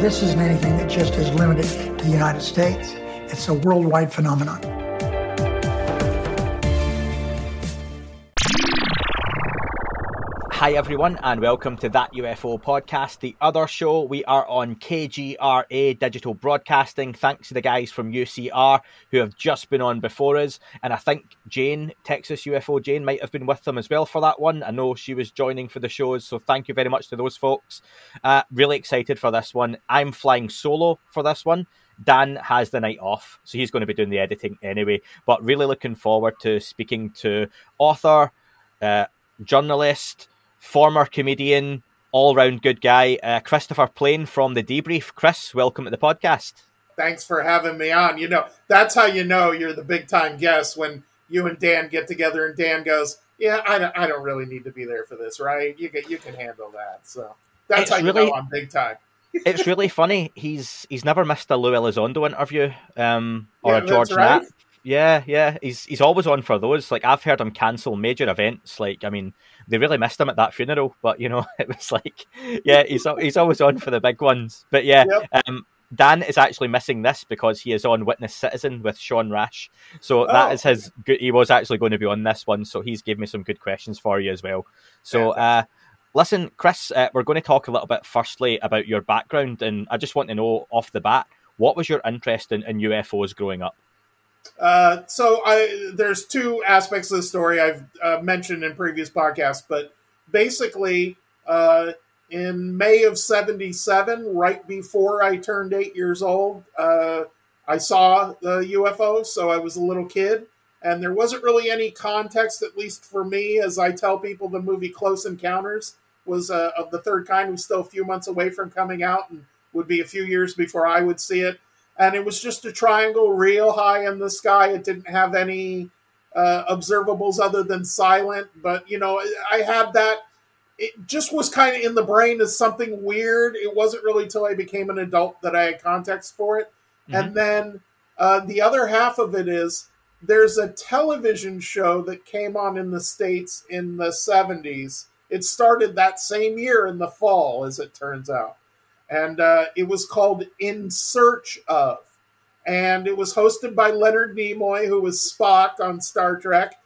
this isn't anything that just is limited to the United States. It's a worldwide phenomenon. Hi, everyone, and welcome to That UFO podcast, the other show. We are on KGRA Digital Broadcasting. Thanks to the guys from UCR who have just been on before us. And I think Jane, Texas UFO Jane, might have been with them as well for that one. I know she was joining for the shows, so thank you very much to those folks. Uh, really excited for this one. I'm flying solo for this one. Dan has the night off, so he's going to be doing the editing anyway. But really looking forward to speaking to author, uh, journalist, former comedian, all round good guy, uh, Christopher Plain from The Debrief. Chris, welcome to the podcast. Thanks for having me on. You know, that's how you know you're the big time guest when you and Dan get together and Dan goes, Yeah, I don't, I don't really need to be there for this, right? You can, you can handle that. So that's It's how you really- know I'm big time. it's really funny. He's he's never missed a Lou Elizondo interview um, or Yeah, a George right. Knapp. Yeah, yeah. He's he's always on for those. Like I've heard him cancel major events. Like I mean, they really missed him at that funeral. But you know, it was like, yeah, he's he's always on for the big ones. But yeah, um, Dan is actually missing this because he is on Witness Citizen with Sean Rash. So Oh. that is his. Good, he was actually going to be on this one, so he's gave me some good questions for you as well. So. uh Listen, Chris, uh, we're going to talk a little bit firstly about your background, and I just want to know off the bat, what was your interest in, in UFOs growing up? Uh, so I, there's two aspects of the story I've uh, mentioned in previous podcasts, but basically, uh, in May of '77, right before I turned eight years old, uh, I saw the UFO. So I was a little kid, and there wasn't really any context, at least for me, as I tell people. The movie Close Encounters was uh, of the third kind, was still a few months away from coming out, and would be a few years before I would see it and it was just a triangle real high in the sky. It didn't have any uh, observables other than silent, but you know, I had that. It just was kind of in the brain as something weird. It wasn't really till I became an adult that I had context for it. And then uh, the other half of it is there's a television show that came on in the States in the 70s. It started that same year in the fall, as it turns out and uh, it was called In Search of. And it was hosted by Leonard Nimoy, who was Spock on Star Trek.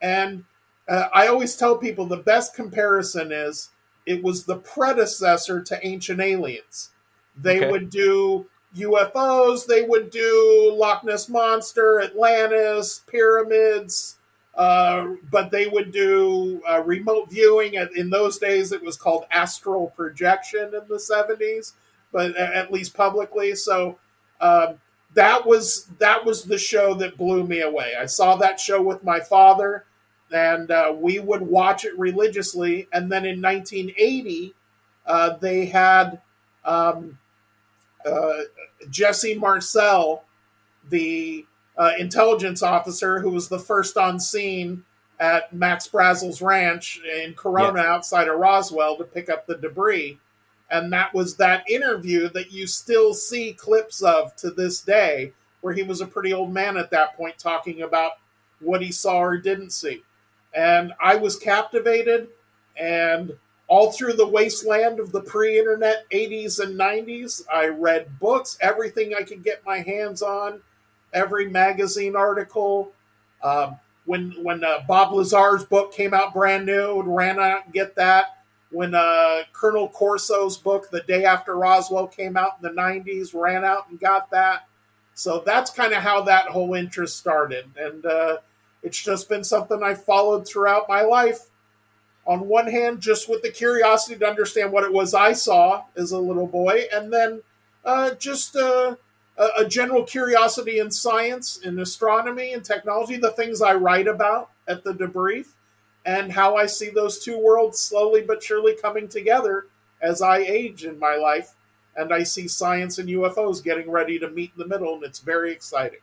And uh, I always tell people the best comparison is it was the predecessor to Ancient Aliens. They Okay. would do UFOs, they would do Loch Ness Monster, Atlantis, pyramids, uh, but they would do uh, remote viewing. In those days, it was called astral projection in the 70s, but at least publicly. So um, that was that was the show that blew me away. I saw that show with my father, and uh, we would watch it religiously. And then in 1980, uh, they had um, uh, Jesse Marcel, the uh, intelligence officer who was the first on scene at Max Brazel's ranch in Corona outside of Roswell to pick up the debris. And that was that interview that you still see clips of to this day, where he was a pretty old man at that point talking about what he saw or didn't see. And I was captivated, and all through the wasteland of the pre internet 80s and 90s, I read books, everything I could get my hands on, every magazine article. Um, when when uh, Bob Lazar's book came out brand new, and ran out and get that. When uh, Colonel Corso's book, The Day After Roswell, came out in the 90s, ran out and got that. So that's kind of how that whole interest started. And uh, it's just been something I followed throughout my life. On one hand, just with the curiosity to understand what it was I saw as a little boy, and then uh, just uh, a, a general curiosity in science, in astronomy, and technology, the things I write about at the debrief, and how I see those two worlds slowly but surely coming together as I age in my life. And I see science and UFOs getting ready to meet in the middle, and it's very exciting.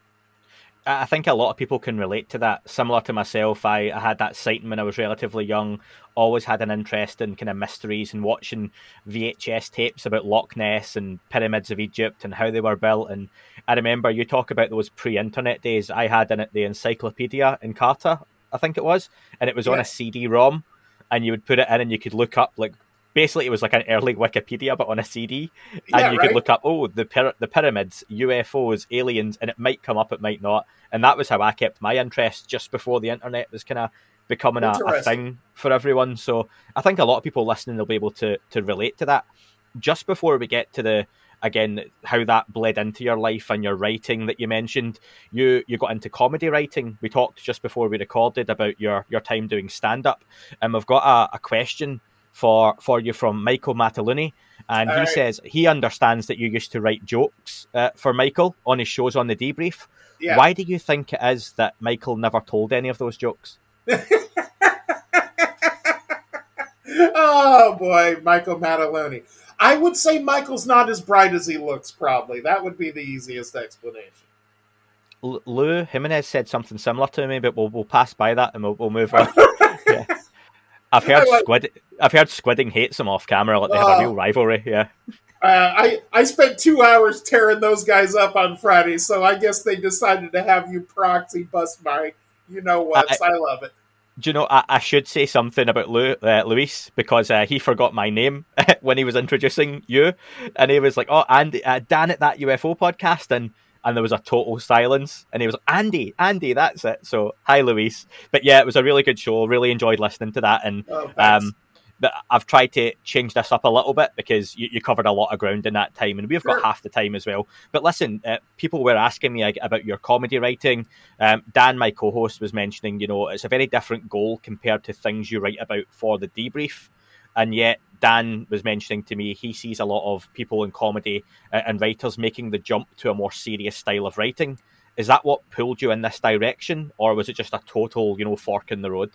I think a lot of people can relate to that. Similar to myself, I, I had that sighting when I was relatively young. Always had an interest in kind of mysteries and watching VHS tapes about Loch Ness and pyramids of Egypt and how they were built. And I remember you talk about those pre-internet days. I had in it the Encyclopedia Encarta, I think it was, and it was on a CD-ROM, and you would put it in and you could look up like basically it was like an early Wikipedia but on a CD, and Yeah, you right. could look up oh the the pyramids, UFOs, aliens, and it might come up, it might not, and that was how I kept my interest just before the internet was kind of becoming a, a thing for everyone. So I think a lot of people listening will be able to to relate to that. Just before we get to the again how that bled into your life and your writing that you mentioned you you got into comedy writing we talked just before we recorded about your your time doing stand up and we've got a, a question for for you from Michael Mataluni and he says he understands that you used to write jokes uh, for Michael on his shows on the debrief Yeah. why do you think it is that Michael never told any of those jokes oh boy, Michael Mataluni. I would say Michael's not as bright as he looks. Probably that would be the easiest explanation. L- Lou Jimenez said something similar to me but we'll, we'll pass by that and we'll, we'll move on yeah. I've heard I Squid. I've heard Squidding hates him off camera. Like they have a real rivalry. Yeah, Uh, I I spent two hours tearing those guys up on Friday, so I guess they decided to have you proxy bust my you know what. I, love it. do you know? I, I should say something about Lou, uh, Luis because uh, he forgot my name when he was introducing you, and he was like, "Oh, Andy, uh, Dan at that UFO podcast," and and there was a total silence, and he was like, "Andy, Andy, that's it." So hi, Luis. But yeah, it was a really good show. Really enjoyed listening to that, and Oh. Um, but I've tried to change this up a little bit because you, you covered a lot of ground in that time, and we've Sure. got half the time as well. But listen, uh, people were asking me about your comedy writing. Um, Dan, my co-host, was mentioning, you know, it's a very different goal compared to things you write about for the debrief, and yet Dan was mentioning to me he sees a lot of people in comedy uh, and writers making the jump to a more serious style of writing. Is that what pulled you in this direction, or was it just a total, you know, fork in the road?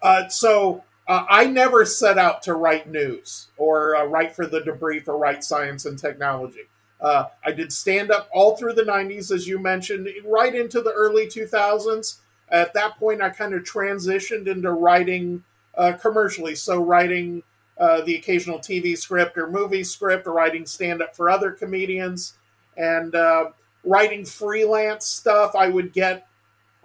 Uh, so uh, I never set out to write news or uh, write for the debrief or write science and technology. Uh, I did stand up all through the 90s, as you mentioned, right into the early 2000s. At that point, I kind of transitioned into writing uh, commercially. So, writing uh, the occasional TV script or movie script, or writing stand up for other comedians, and uh, writing freelance stuff. I would get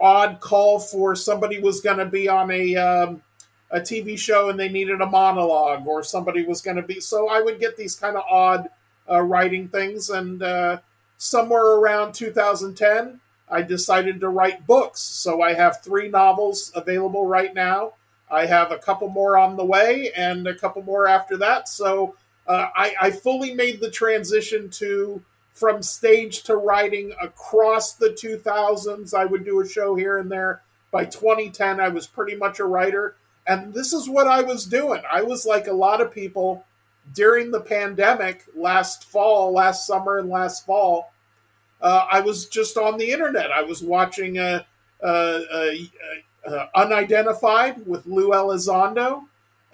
odd call for somebody was going to be on a um, a TV show and they needed a monologue, or somebody was going to be. So I would get these kind of odd uh, writing things, and uh, somewhere around 2010, I decided to write books. So I have three novels available right now. I have a couple more on the way, and a couple more after that. So uh, I, I fully made the transition to from stage to writing across the 2000s. I would do a show here and there. By 2010, I was pretty much a writer. And this is what I was doing. I was like a lot of people during the pandemic last fall, last summer, and last fall. Uh, I was just on the internet. I was watching uh, uh, uh, uh, Unidentified with Lou Elizondo.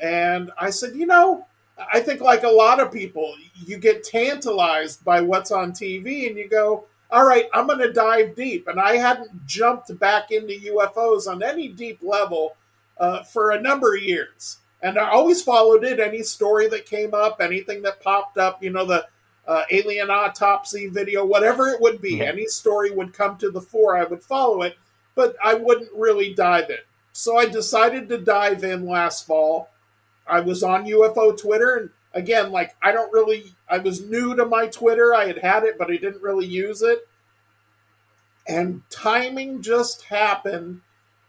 And I said, you know, I think like a lot of people, you get tantalized by what's on TV and you go, all right, I'm going to dive deep. And I hadn't jumped back into UFOs on any deep level uh, for a number of years. And I always followed it, any story that came up, anything that popped up, you know, the uh, alien autopsy video, whatever it would be, Yeah. any story would come to the fore, I would follow it, but I wouldn't really dive in. So I decided to dive in last fall. I was on UFO Twitter, and again, like I don't really, I was new to my Twitter. I had had it, but I didn't really use it. And timing just happened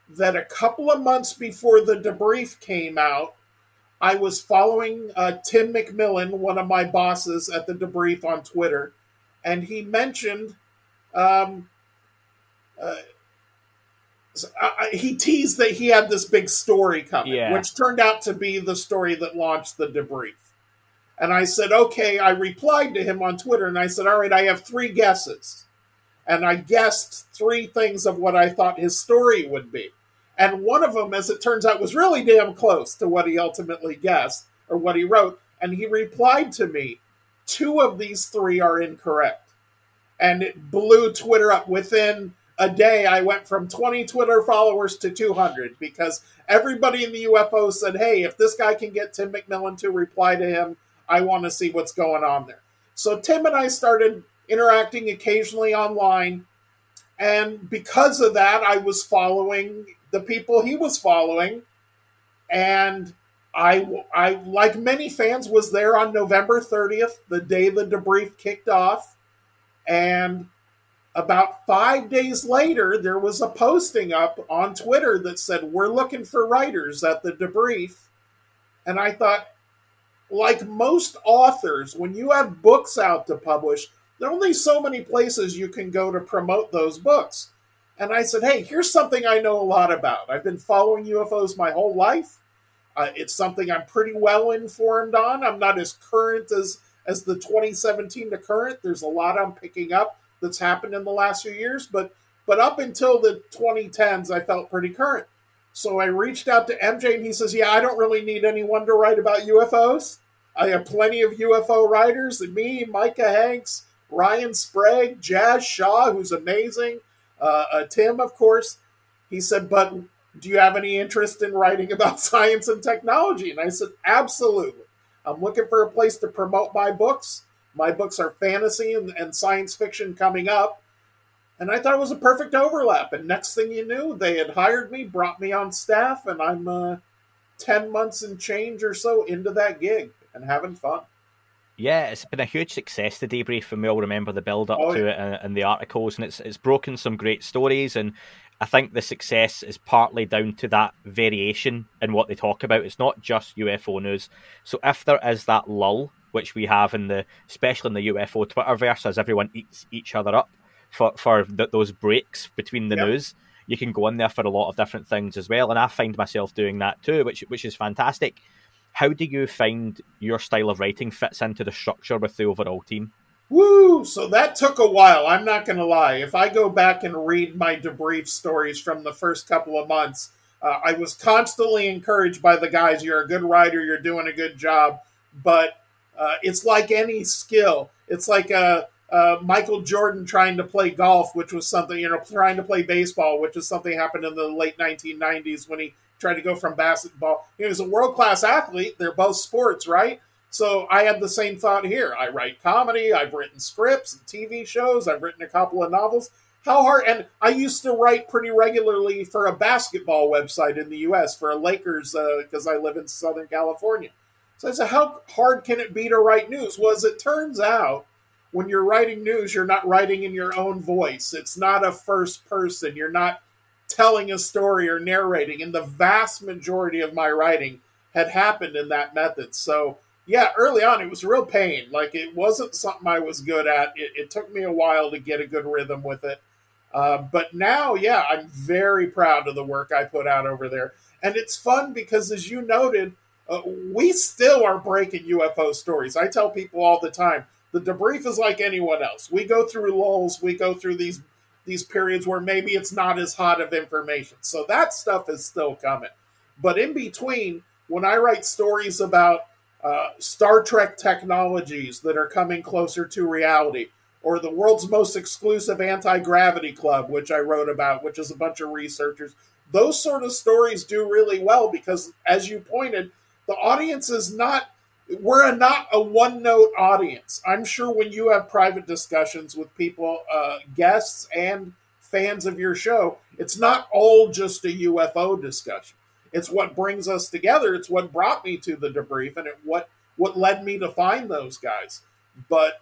that a couple of months before the debrief came out, I was following uh, Tim McMillan, one of my bosses at the debrief on Twitter, and he mentioned um, uh, I, I- uh, uh, he teased that he had this big story coming, Yeah. which turned out to be the story that launched the debrief. And I said, okay, I replied to him on Twitter and I said, all right, I have three guesses. And I guessed three things of what I thought his story would be. And one of them, as it turns out, was really damn close to what he ultimately guessed or what he wrote. And he replied to me, two of these three are incorrect. And it blew Twitter up. Within a day, I went from 20 Twitter followers to 200 because everybody in the UFO said, hey, if this guy can get Tim McMillan to reply to him, I want to see what's going on there. So Tim and I started interacting occasionally online. And because of that, I was following the people he was following. And I, I, like many fans, was there on November 30th, the day the debrief kicked off. And about five days later, there was a posting up on Twitter that said, We're looking for writers at the debrief. And I thought, like most authors, when you have books out to publish, there are only so many places you can go to promote those books. And I said, Hey, here's something I know a lot about. I've been following UFOs my whole life. Uh, it's something I'm pretty well informed on. I'm not as current as as the 2017 to current. There's a lot I'm picking up that's happened in the last few years, but but up until the 2010s, I felt pretty current. So I reached out to MJ, and he says, "Yeah, I don't really need anyone to write about UFOs. I have plenty of UFO writers, and me, Micah Hanks, Ryan Sprague, Jazz Shaw, who's amazing, uh, uh, Tim, of course." He said, "But do you have any interest in writing about science and technology?" And I said, "Absolutely. I'm looking for a place to promote my books. My books are fantasy and, and science fiction coming up." And I thought it was a perfect overlap. And next thing you knew, they had hired me, brought me on staff, and I'm uh, 10 months and change or so into that gig and having fun. Yeah, it's been a huge success, the debrief, and we all remember the build up oh, to yeah. it and, and, the articles, and it's it's broken some great stories. And I think the success is partly down to that variation in what they talk about. It's not just UFO news. So if there is that lull, which we have in the, especially in the UFO Twitterverse, as everyone eats each other up, for for the, those breaks between the yep. news. You can go in there for a lot of different things as well, and I find myself doing that too, which which is fantastic. How do you find your style of writing fits into the structure with the overall team? Woo! So that took a while. I'm not going to lie. If I go back and read my debrief stories from the first couple of months, uh, I was constantly encouraged by the guys. You're a good writer. You're doing a good job. But uh, it's like any skill. It's like a uh, Michael Jordan trying to play golf, which was something, you know, trying to play baseball, which is something happened in the late 1990s when he tried to go from basketball. He was a world class athlete. They're both sports, right? So I had the same thought here. I write comedy, I've written scripts and TV shows, I've written a couple of novels. How hard, and I used to write pretty regularly for a basketball website in the US for a Lakers because uh, I live in Southern California. So I said, how hard can it be to write news? Well, as it turns out, when you're writing news, you're not writing in your own voice. It's not a first person. You're not telling a story or narrating. And the vast majority of my writing had happened in that method. So, yeah, early on, it was real pain. Like, it wasn't something I was good at. It, it took me a while to get a good rhythm with it. Uh, but now, yeah, I'm very proud of the work I put out over there. And it's fun because, as you noted, uh, we still are breaking UFO stories. I tell people all the time the debrief is like anyone else. We go through lulls, we go through these these periods where maybe it's not as hot of information. So that stuff is still coming. But in between, when I write stories about uh, Star Trek technologies that are coming closer to reality, or the world's most exclusive anti gravity club, which I wrote about, which is a bunch of researchers, those sort of stories do really well because, as you pointed, the audience is not we're a, not a one note audience. I'm sure when you have private discussions with people, uh, guests and fans of your show, it's not all just a UFO discussion. It's what brings us together. It's what brought me to the debrief, and it what what led me to find those guys. But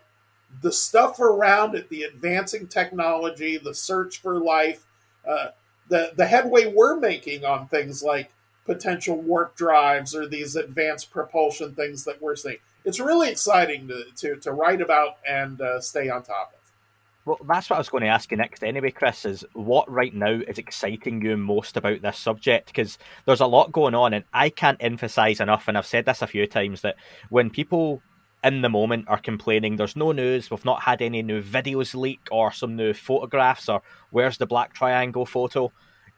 the stuff around it, the advancing technology, the search for life, uh, the the headway we're making on things like potential warp drives or these advanced propulsion things that we're seeing. It's really exciting to to, to write about and uh, stay on top of. Well, that's what I was going to ask you next anyway, Chris, is what right now is exciting you most about this subject? Because there's a lot going on, and I can't emphasize enough, and I've said this a few times, that when people in the moment are complaining there's no news, we've not had any new videos leak or some new photographs, or where's the black triangle photo?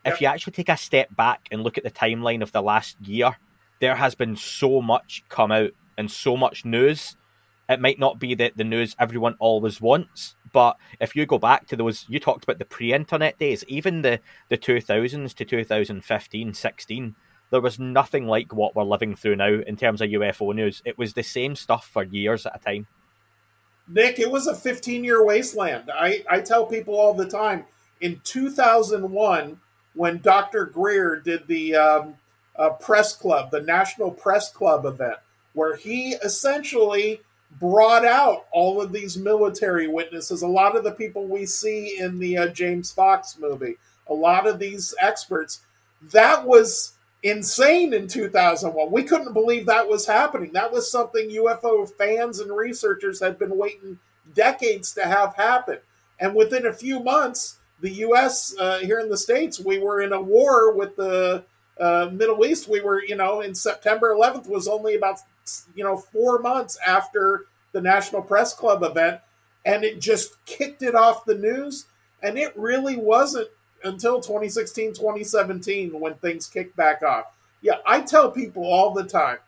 If you actually take a step back and look at the timeline of the last year, there has been so much come out and so much news. It might not be the, the news everyone always wants, but if you go back to those, you talked about the pre internet days, even the, the 2000s to 2015, 16, there was nothing like what we're living through now in terms of UFO news. It was the same stuff for years at a time. Nick, it was a 15 year wasteland. I, I tell people all the time in 2001, when Dr. Greer did the um, uh, press club, the National Press Club event, where he essentially brought out all of these military witnesses, a lot of the people we see in the uh, James Fox movie, a lot of these experts. That was insane in 2001. We couldn't believe that was happening. That was something UFO fans and researchers had been waiting decades to have happen. And within a few months, the U.S. Uh, here in the states, we were in a war with the uh, Middle East. We were, you know, in September 11th was only about, you know, four months after the National Press Club event, and it just kicked it off the news. And it really wasn't until 2016, 2017 when things kicked back off. Yeah, I tell people all the time.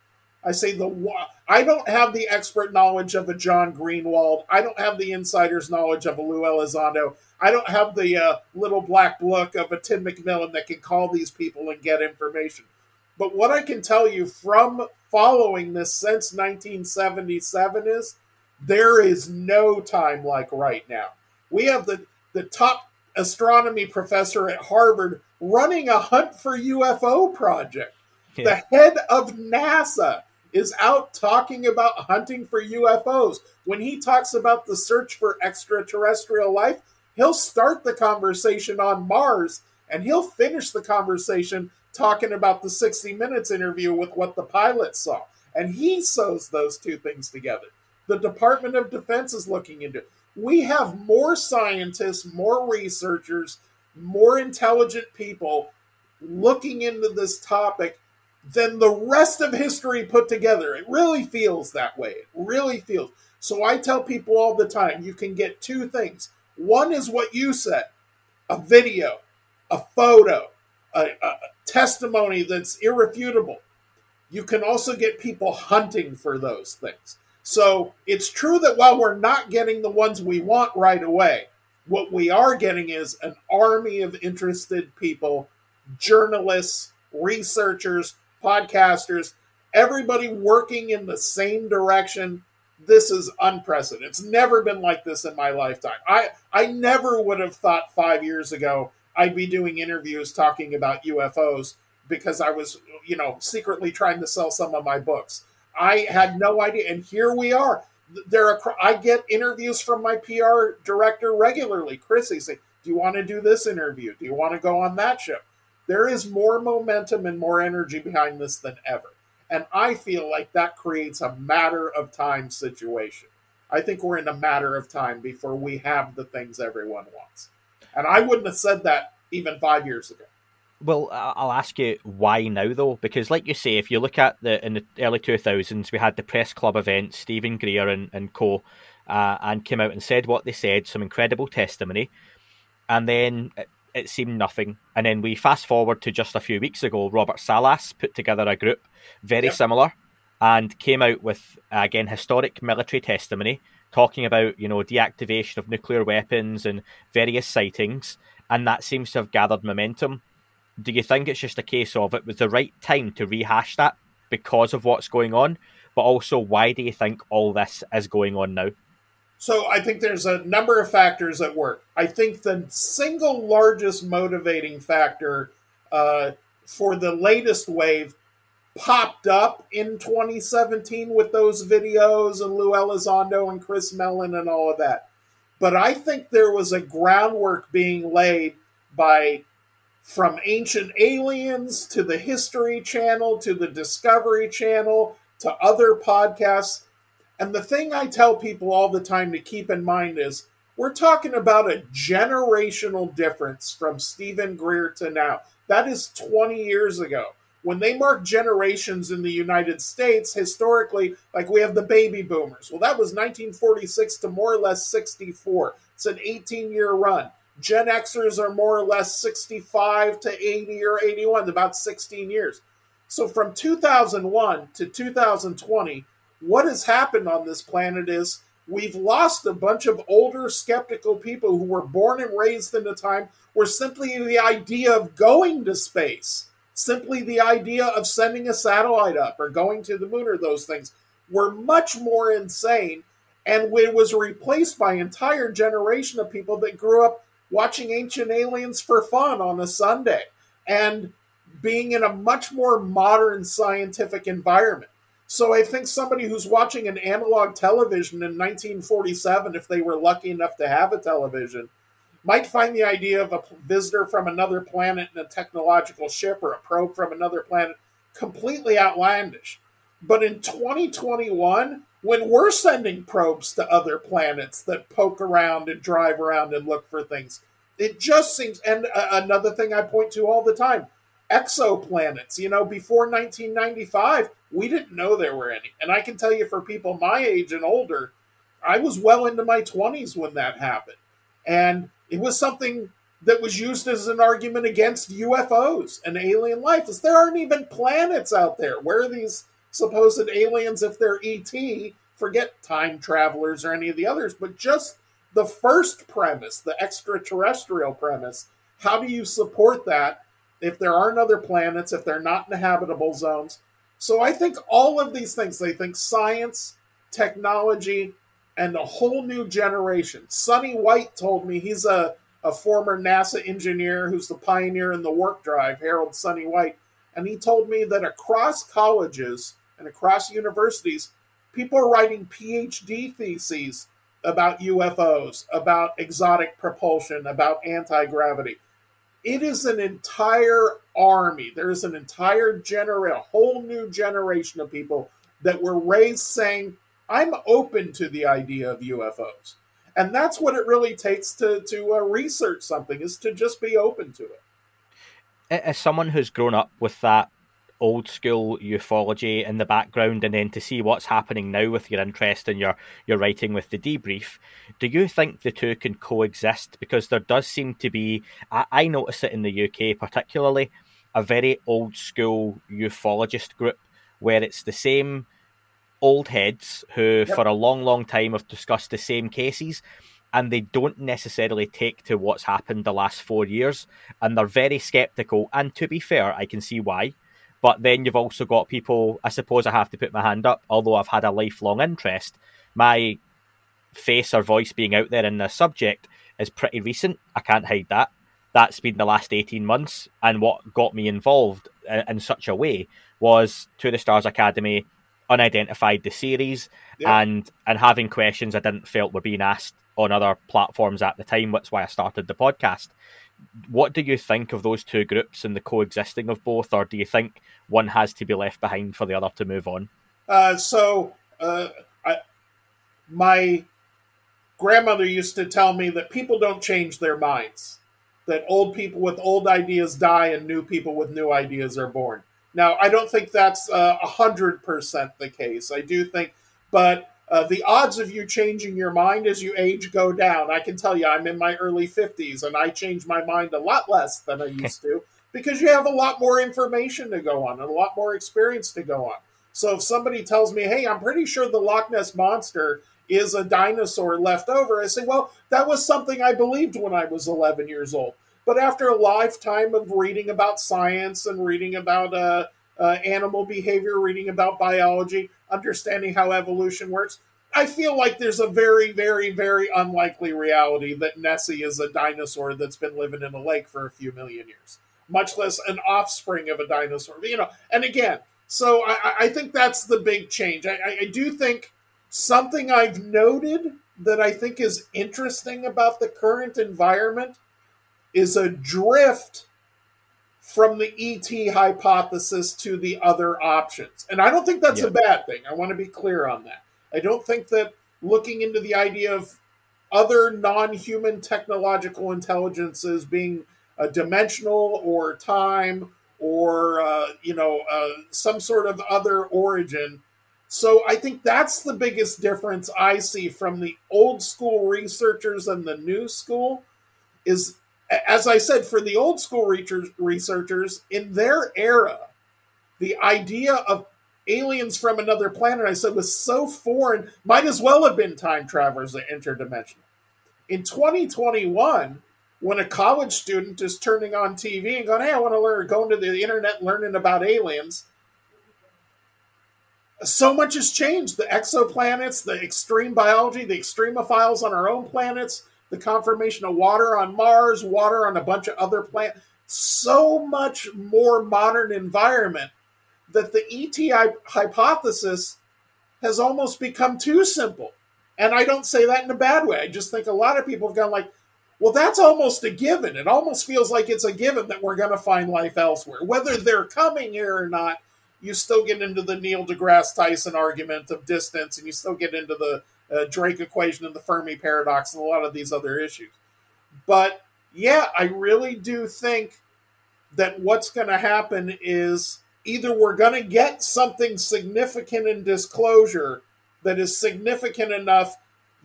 I say the I don't have the expert knowledge of a John Greenewald. I don't have the insider's knowledge of a Lou Elizondo. I don't have the uh, little black book of a Tim McMillan that can call these people and get information. But what I can tell you from following this since 1977 is there is no time like right now. We have the, the top astronomy professor at Harvard running a hunt for UFO project. Yeah. The head of NASA is out talking about hunting for UFOs. When he talks about the search for extraterrestrial life, he'll start the conversation on Mars and he'll finish the conversation talking about the 60 Minutes interview with what the pilot saw. And he sews those two things together. The Department of Defense is looking into it. We have more scientists, more researchers, more intelligent people looking into this topic than the rest of history put together. It really feels that way. It really feels. So I tell people all the time you can get two things. One is what you said a video, a photo, a, a testimony that's irrefutable. You can also get people hunting for those things. So it's true that while we're not getting the ones we want right away, what we are getting is an army of interested people, journalists, researchers, podcasters, everybody working in the same direction. This is unprecedented. It's never been like this in my lifetime. I, I never would have thought five years ago I'd be doing interviews talking about UFOs because I was, you know, secretly trying to sell some of my books. I had no idea, and here we are. There, are, I get interviews from my PR director regularly. Chris, he say, "Do you want to do this interview? Do you want to go on that show?" There is more momentum and more energy behind this than ever. And I feel like that creates a matter of time situation. I think we're in a matter of time before we have the things everyone wants. And I wouldn't have said that even five years ago. Well, I'll ask you why now, though, because like you say, if you look at the in the early two thousands, we had the press club event, Steven Greer and, and co, uh, and came out and said what they said, some incredible testimony, and then it seemed nothing. And then we fast forward to just a few weeks ago, Robert Salas put together a group very yep. similar and came out with, again, historic military testimony talking about, you know, deactivation of nuclear weapons and various sightings. And that seems to have gathered momentum. Do you think it's just a case of it was the right time to rehash that because of what's going on? But also, why do you think all this is going on now? So I think there's a number of factors at work. I think the single largest motivating factor uh, for the latest wave popped up in 2017 with those videos and Lou Elizondo and Chris Mellon and all of that. But I think there was a groundwork being laid by from Ancient Aliens to the History Channel to the Discovery Channel to other podcasts and the thing I tell people all the time to keep in mind is we're talking about a generational difference from Steven Greer to now. That is 20 years ago. When they mark generations in the United States, historically, like we have the baby boomers. Well, that was 1946 to more or less 64. It's an 18 year run. Gen Xers are more or less 65 to 80 or 81, about 16 years. So from 2001 to 2020, what has happened on this planet is we've lost a bunch of older skeptical people who were born and raised in a time where simply the idea of going to space, simply the idea of sending a satellite up or going to the moon or those things were much more insane. And it was replaced by an entire generation of people that grew up watching Ancient Aliens for fun on a Sunday. And being in a much more modern scientific environment. So I think somebody who's watching an analog television in 1947, if they were lucky enough to have a television, might find the idea of a visitor from another planet in a technological ship or a probe from another planet completely outlandish. But in 2021, when we're sending probes to other planets that poke around and drive around and look for things, it just seems. And uh, another thing I point to all the time exoplanets. You know, before 1995, we didn't know there were any. And I can tell you for people my age and older, I was well into my 20s when that happened. And it was something that was used as an argument against UFOs and alien life. Is there aren't even planets out there. Where are these supposed aliens if they're ET? Forget time travelers or any of the others, but just the first premise, the extraterrestrial premise. How do you support that if there aren't other planets, if they're not in habitable zones? So I think all of these things, they think science, technology, and a whole new generation. Sonny White told me he's a, a former NASA engineer who's the pioneer in the warp drive, Harold Sonny White. And he told me that across colleges and across universities, people are writing PhD theses about UFOs, about exotic propulsion, about anti gravity. It is an entire army. There is an entire generation, a whole new generation of people that were raised saying, I'm open to the idea of UFOs. And that's what it really takes to, to uh, research something, is to just be open to it. As someone who's grown up with that old school ufology in the background and then to see what's happening now with your interest in your, your writing with the debrief, do you think the two can coexist? Because there does seem to be, I, I notice it in the UK particularly, a very old school ufologist group where it's the same old heads who, yep. for a long, long time, have discussed the same cases and they don't necessarily take to what's happened the last four years and they're very skeptical. And to be fair, I can see why. But then you've also got people, I suppose I have to put my hand up, although I've had a lifelong interest, my face or voice being out there in this subject is pretty recent. I can't hide that. That's been the last 18 months. And what got me involved in such a way was To the Stars Academy, Unidentified the series, yeah. and and having questions I didn't felt were being asked on other platforms at the time. That's why I started the podcast what do you think of those two groups and the coexisting of both, or do you think one has to be left behind for the other to move on? Uh, so, uh, I, my grandmother used to tell me that people don't change their minds, that old people with old ideas die and new people with new ideas are born. Now, I don't think that's uh, a hundred percent the case. I do think, but uh, the odds of you changing your mind as you age go down. I can tell you, I'm in my early 50s and I change my mind a lot less than I used to because you have a lot more information to go on and a lot more experience to go on. So if somebody tells me, hey, I'm pretty sure the Loch Ness Monster is a dinosaur left over, I say, well, that was something I believed when I was 11 years old. But after a lifetime of reading about science and reading about uh, uh, animal behavior, reading about biology, understanding how evolution works. I feel like there's a very, very, very unlikely reality that Nessie is a dinosaur that's been living in a lake for a few million years, much less an offspring of a dinosaur. You know, and again, so I, I think that's the big change. I, I do think something I've noted that I think is interesting about the current environment is a drift from the ET hypothesis to the other options. And I don't think that's a bad thing. I want to be clear on that. I don't think that looking into the idea of other non human technological intelligences being a dimensional or time or, uh, you know, uh, some sort of other origin. So I think that's the biggest difference I see from the old school researchers and the new school is as I said, for the old school researchers in their era, the idea of aliens from another planet, I said, was so foreign, might as well have been time travelers or interdimensional. In 2021, when a college student is turning on TV and going, hey, I want to learn, going to the internet learning about aliens, so much has changed. The exoplanets, the extreme biology, the extremophiles on our own planets, the confirmation of water on Mars, water on a bunch of other planets. so much more modern environment that the ET hypothesis has almost become too simple. And I don't say that in a bad way. I just think a lot of people have gone like, well, that's almost a given. It almost feels like it's a given that we're going to find life elsewhere. Whether they're coming here or not, you still get into the Neil deGrasse Tyson argument of distance, and you still get into the uh, Drake equation and the Fermi paradox and a lot of these other issues. But yeah, I really do think that what's going to happen is either we're going to get something significant in disclosure that is significant enough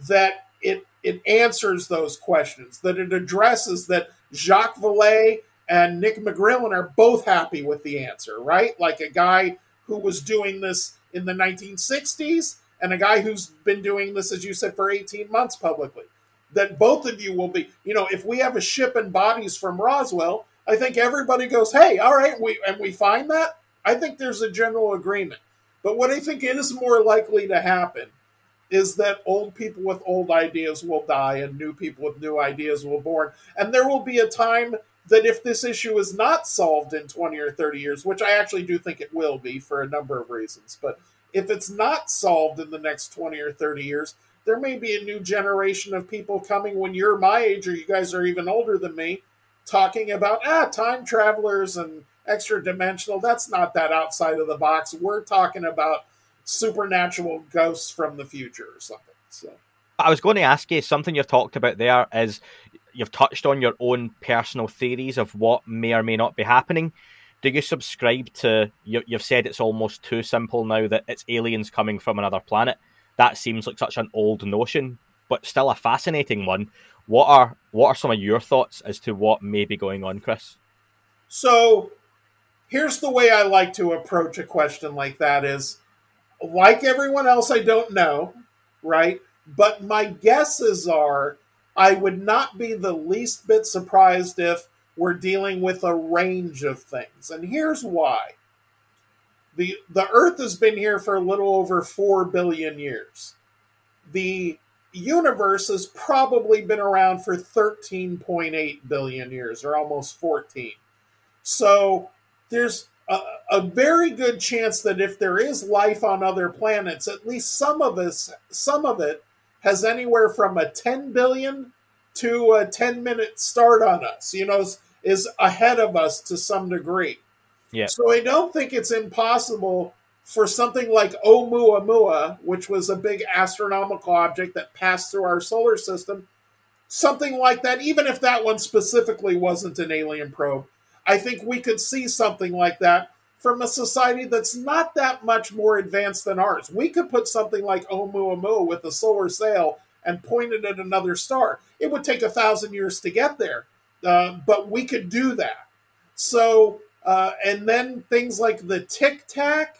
that it it answers those questions, that it addresses that Jacques Vallée and Nick McGrillen are both happy with the answer, right? Like a guy who was doing this in the 1960s and a guy who's been doing this, as you said, for 18 months publicly. That both of you will be, you know, if we have a ship and bodies from Roswell, I think everybody goes, hey, all right, we and we find that. I think there's a general agreement. But what I think is more likely to happen is that old people with old ideas will die and new people with new ideas will born. And there will be a time that if this issue is not solved in 20 or 30 years, which I actually do think it will be for a number of reasons, but if it's not solved in the next 20 or 30 years, there may be a new generation of people coming when you're my age or you guys are even older than me talking about ah time travelers and extra dimensional that's not that outside of the box we're talking about supernatural ghosts from the future or something. So I was going to ask you something you've talked about there is you've touched on your own personal theories of what may or may not be happening. Do you subscribe to you, you've said it's almost too simple now that it's aliens coming from another planet? That seems like such an old notion, but still a fascinating one. What are what are some of your thoughts as to what may be going on, Chris? So here's the way I like to approach a question like that is like everyone else, I don't know, right? But my guesses are I would not be the least bit surprised if we're dealing with a range of things. And here's why. The, the Earth has been here for a little over 4 billion years. The universe has probably been around for 13.8 billion years, or almost 14. So there's a, a, very good chance that if there is life on other planets, at least some of us, some of it has anywhere from a 10 billion to a 10 minute start on us. You know, is, is ahead of us to some degree. Yeah. So I don't think it's impossible for something like Oumuamua, which was a big astronomical object that passed through our solar system, something like that, even if that one specifically wasn't an alien probe, I think we could see something like that from a society that's not that much more advanced than ours. We could put something like Oumuamua with a solar sail and pointed at another star. It would take a thousand years to get there, uh, but we could do that. So, uh, and then things like the Tic Tac,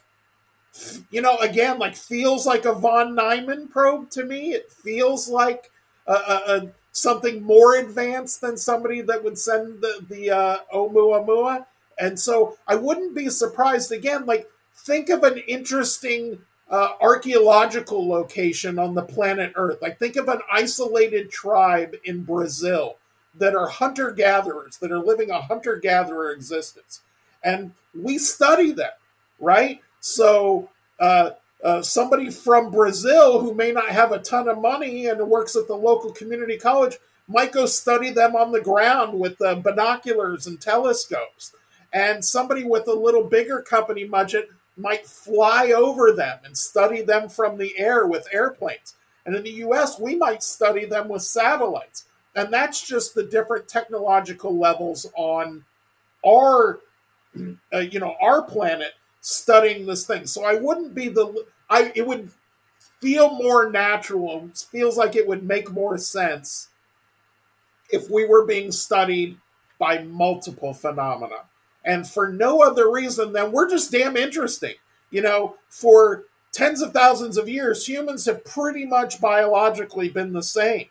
you know, again, like feels like a von Neumann probe to me. It feels like a, a, a something more advanced than somebody that would send the the uh, Oumuamua. And so I wouldn't be surprised again. Like think of an interesting uh, archaeological location on the planet Earth. Like think of an isolated tribe in Brazil that are hunter gatherers that are living a hunter gatherer existence, and we study them, right? So. Uh, uh, somebody from Brazil who may not have a ton of money and works at the local community college might go study them on the ground with binoculars and telescopes. And somebody with a little bigger company budget might fly over them and study them from the air with airplanes. And in the US, we might study them with satellites. And that's just the different technological levels on our, uh, you know, our planet studying this thing. So I wouldn't be the I it would feel more natural. It feels like it would make more sense if we were being studied by multiple phenomena. And for no other reason than we're just damn interesting. You know, for tens of thousands of years, humans have pretty much biologically been the same.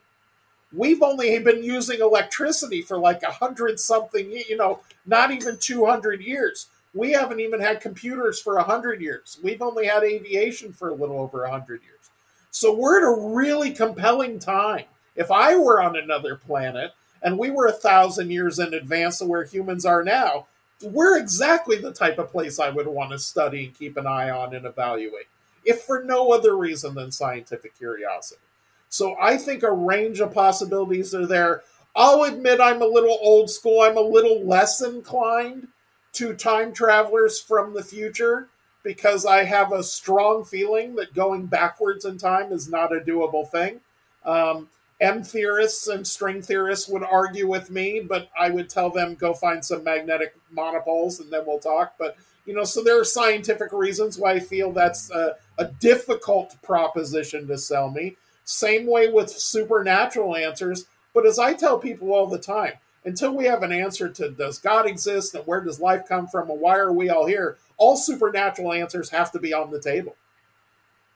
We've only been using electricity for like a hundred something, you know, not even 200 years. We haven't even had computers for a 100 years. We've only had aviation for a little over a 100 years. So we're at a really compelling time. If I were on another planet and we were a thousand years in advance of where humans are now, we're exactly the type of place I would want to study and keep an eye on and evaluate, if for no other reason than scientific curiosity. So I think a range of possibilities are there. I'll admit I'm a little old school. I'm a little less inclined to time travelers from the future because I have a strong feeling that going backwards in time is not a doable thing. Um, M theorists and string theorists would argue with me, but I would tell them go find some magnetic monopoles and then we'll talk. But you know, so there are scientific reasons why I feel that's a, a difficult proposition to sell me. Same way with supernatural answers. But as I tell people all the time, until we have an answer to does God exist and where does life come from and why are we all here, all supernatural answers have to be on the table.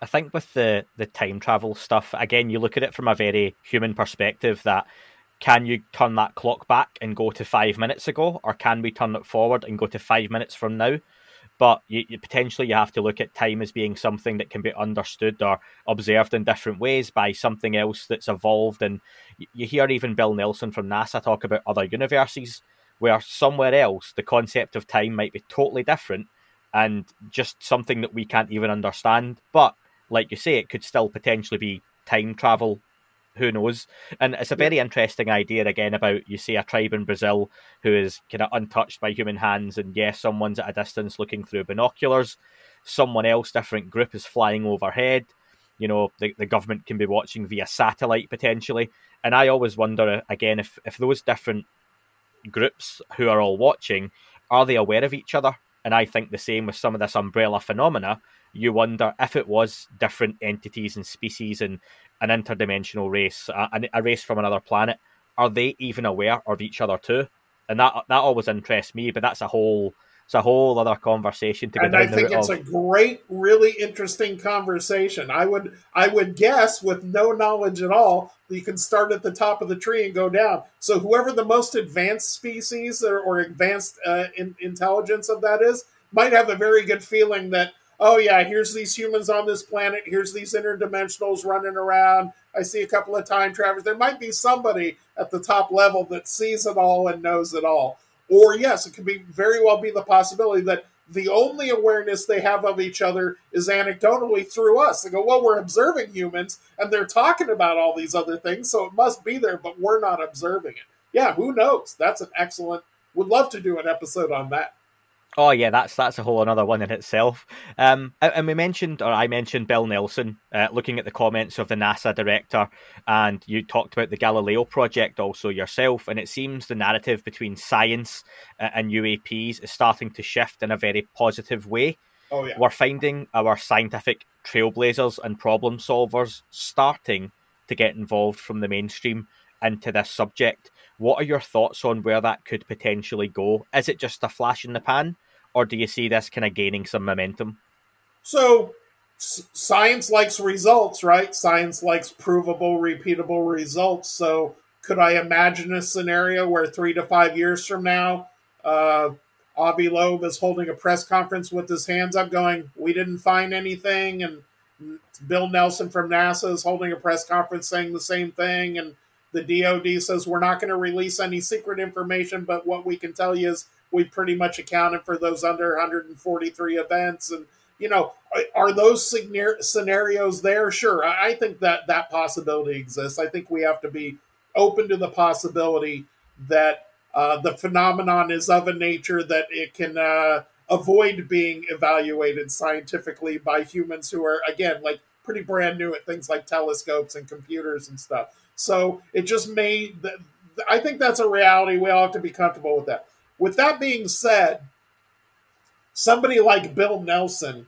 I think with the the time travel stuff, again, you look at it from a very human perspective. That can you turn that clock back and go to five minutes ago, or can we turn it forward and go to five minutes from now? But you, you, potentially you have to look at time as being something that can be understood or observed in different ways by something else that's evolved. And you hear even Bill Nelson from NASA talk about other universes where somewhere else the concept of time might be totally different and just something that we can't even understand. But like you say, it could still potentially be time travel. Who knows? And it's a very interesting idea again about you see a tribe in Brazil who is kind of untouched by human hands, and yes, someone's at a distance looking through binoculars. Someone else, different group, is flying overhead. You know, the, the government can be watching via satellite potentially. And I always wonder uh, again if, if those different groups who are all watching are they aware of each other? And I think the same with some of this umbrella phenomena you wonder if it was different entities and species and an interdimensional race, a, a race from another planet, are they even aware of each other too? And that that always interests me, but that's a whole it's a whole other conversation to and I think it's of. a great, really interesting conversation. I would I would guess with no knowledge at all, you can start at the top of the tree and go down. So whoever the most advanced species or, or advanced uh, in, intelligence of that is, might have a very good feeling that oh yeah, here's these humans on this planet, here's these interdimensionals running around. I see a couple of time travelers. There might be somebody at the top level that sees it all and knows it all. Or yes, it could be very well be the possibility that the only awareness they have of each other is anecdotally through us. They go, well, we're observing humans and they're talking about all these other things, so it must be there, but we're not observing it. Yeah, who knows? That's an excellent. Would love to do an episode on that. Oh yeah, that's that's a whole another one in itself. Um, and we mentioned, or I mentioned, Bill Nelson. Uh, looking at the comments of the NASA director, and you talked about the Galileo project also yourself, and it seems the narrative between science uh, and UAPs is starting to shift in a very positive way. Oh yeah, we're finding our scientific trailblazers and problem solvers starting to get involved from the mainstream into this subject. What are your thoughts on where that could potentially go? Is it just a flash in the pan, or do you see this kind of gaining some momentum? So, s- science likes results, right? Science likes provable, repeatable results. So, could I imagine a scenario where three to five years from now, uh, Avi Loeb is holding a press conference with his hands up, going, "We didn't find anything," and Bill Nelson from NASA is holding a press conference saying the same thing, and the DoD says we're not going to release any secret information, but what we can tell you is we pretty much accounted for those under 143 events. And you know, are those scenarios there? Sure, I think that that possibility exists. I think we have to be open to the possibility that uh, the phenomenon is of a nature that it can uh, avoid being evaluated scientifically by humans who are, again, like pretty brand new at things like telescopes and computers and stuff. So it just made. I think that's a reality. We all have to be comfortable with that. With that being said, somebody like Bill Nelson,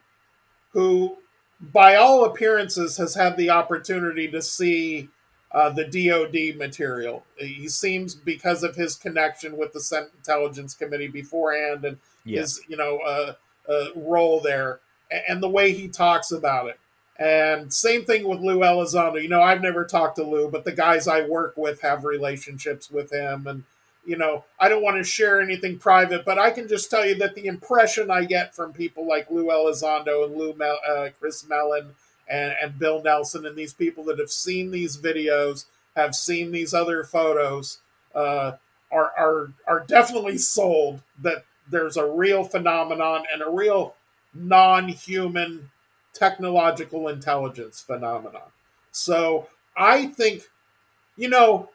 who by all appearances has had the opportunity to see uh, the DoD material. He seems because of his connection with the Senate Intelligence Committee beforehand and yeah. his you know uh, uh, role there and the way he talks about it. And same thing with Lou Elizondo. You know, I've never talked to Lou, but the guys I work with have relationships with him. And, you know, I don't want to share anything private, but I can just tell you that the impression I get from people like Lou Elizondo and Lou Mel- uh, Chris Mellon and, and Bill Nelson and these people that have seen these videos, have seen these other photos, uh, are are are definitely sold that there's a real phenomenon and a real non-human technological intelligence phenomenon. So I think, you know,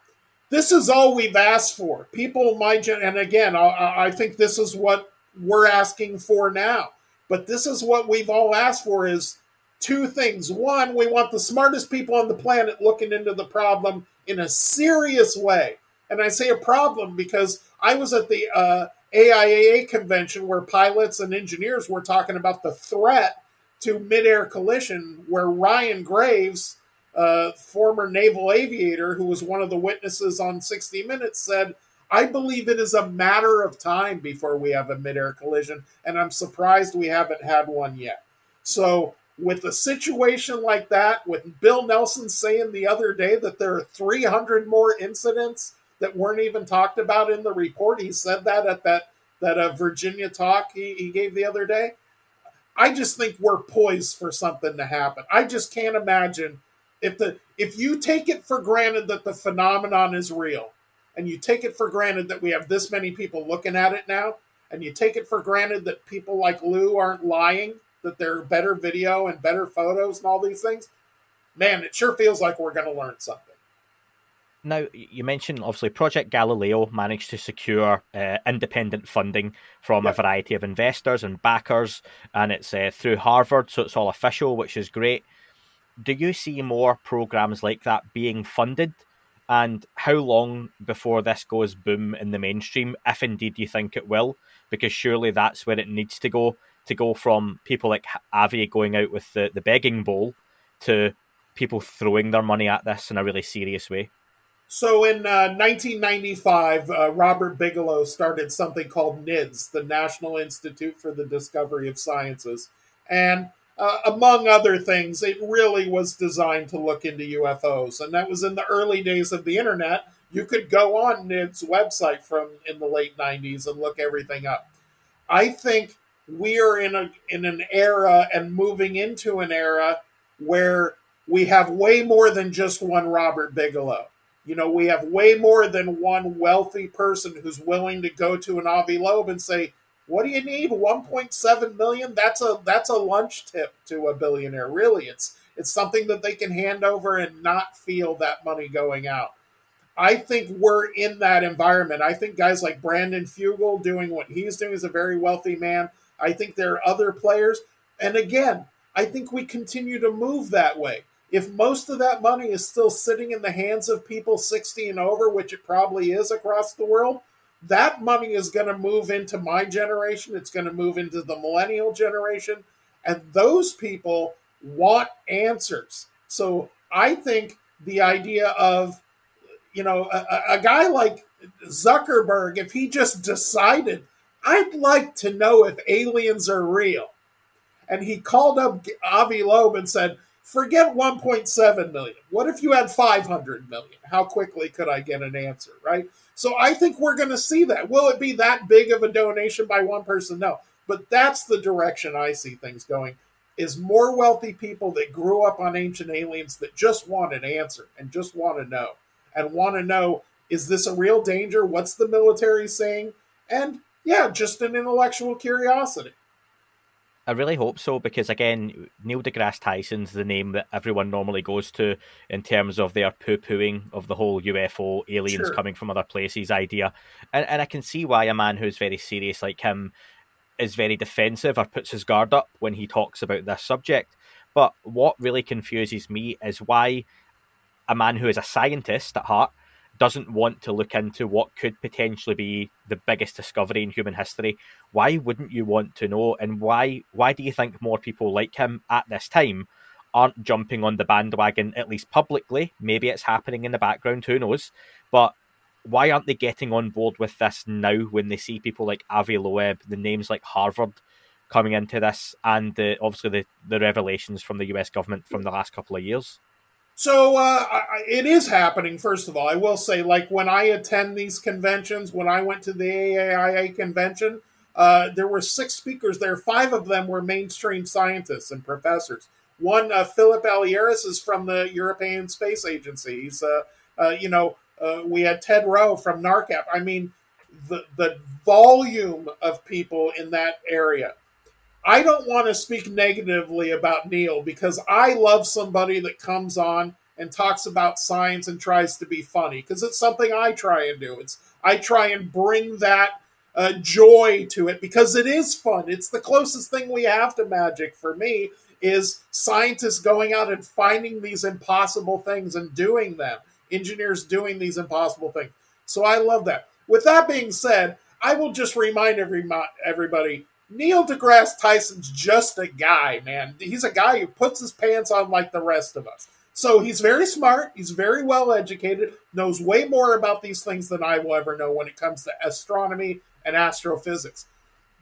this is all we've asked for. People, my gen, and again, I, I think this is what we're asking for now. But this is what we've all asked for: is two things. One, we want the smartest people on the planet looking into the problem in a serious way. And I say a problem because I was at the uh, AIAA convention where pilots and engineers were talking about the threat to midair collision, where Ryan Graves, uh, former naval aviator who was one of the witnesses on 60 Minutes, said, I believe it is a matter of time before we have a midair collision, and I'm surprised we haven't had one yet. So, with a situation like that, with Bill Nelson saying the other day that there are 300 more incidents that weren't even talked about in the report, he said that at that that uh, Virginia talk he, he gave the other day. I just think we're poised for something to happen. I just can't imagine if the if you take it for granted that the phenomenon is real, and you take it for granted that we have this many people looking at it now, and you take it for granted that people like Lou aren't lying, that there are better video and better photos and all these things, man, it sure feels like we're going to learn something. Now, you mentioned obviously Project Galileo managed to secure uh, independent funding from yep. a variety of investors and backers, and it's uh, through Harvard, so it's all official, which is great. Do you see more programs like that being funded? And how long before this goes boom in the mainstream, if indeed you think it will? Because surely that's where it needs to go to go from people like Avi going out with the, the begging bowl to people throwing their money at this in a really serious way. So in uh, 1995, uh, Robert Bigelow started something called NIDS, the National Institute for the Discovery of Sciences. And uh, among other things, it really was designed to look into UFOs. And that was in the early days of the internet. You could go on NIDS website from in the late 90s and look everything up. I think we are in a in an era and moving into an era where we have way more than just one Robert Bigelow you know, we have way more than one wealthy person who's willing to go to an Avi Loeb and say, "What do you need? 1.7 million? That's a that's a lunch tip to a billionaire. Really, it's it's something that they can hand over and not feel that money going out." I think we're in that environment. I think guys like Brandon Fugal doing what he's doing is a very wealthy man. I think there are other players, and again, I think we continue to move that way if most of that money is still sitting in the hands of people 60 and over, which it probably is across the world, that money is going to move into my generation. It's going to move into the millennial generation. And those people want answers. So I think the idea of, you know, a, a guy like Zuckerberg, if he just decided, I'd like to know if aliens are real. And he called up Avi Loeb and said, Forget 1.7 million. What if you had 500 million? How quickly could I get an answer, right? So I think we're going to see that. Will it be that big of a donation by one person? No. But that's the direction I see things going is more wealthy people that grew up on ancient aliens that just want an answer and just want to know and want to know is this a real danger? What's the military saying? And yeah, just an intellectual curiosity. I really hope so because again, Neil deGrasse Tyson's the name that everyone normally goes to in terms of their poo pooing of the whole UFO aliens sure. coming from other places idea, and and I can see why a man who's very serious like him is very defensive or puts his guard up when he talks about this subject. But what really confuses me is why a man who is a scientist at heart doesn't want to look into what could potentially be the biggest discovery in human history, why wouldn't you want to know? And why why do you think more people like him at this time aren't jumping on the bandwagon at least publicly? Maybe it's happening in the background, who knows? But why aren't they getting on board with this now when they see people like Avi Loeb, the names like Harvard coming into this, and the, obviously the, the revelations from the US government from the last couple of years? So uh, it is happening. First of all, I will say, like when I attend these conventions, when I went to the AIAA convention, uh, there were six speakers there. Five of them were mainstream scientists and professors. One, uh, Philip Ailleris, is from the European Space Agency. He's, uh, uh, you know, Uh, we had Ted Roe from NARCAP. I mean, the the volume of people in that area. I don't want to speak negatively about Neil because I love somebody that comes on and talks about science and tries to be funny because it's something I try and do. It's I try and bring that uh, joy to it because it is fun. It's the closest thing we have to magic for me is scientists going out and finding these impossible things and doing them. Engineers doing these impossible things. So I love that. With that being said, I will just remind every everybody Neil deGrasse Tyson's just a guy, man. He's a guy who puts his pants on like the rest of us. So he's very smart, he's very well educated, knows way more about these things than I will ever know when it comes to astronomy and astrophysics.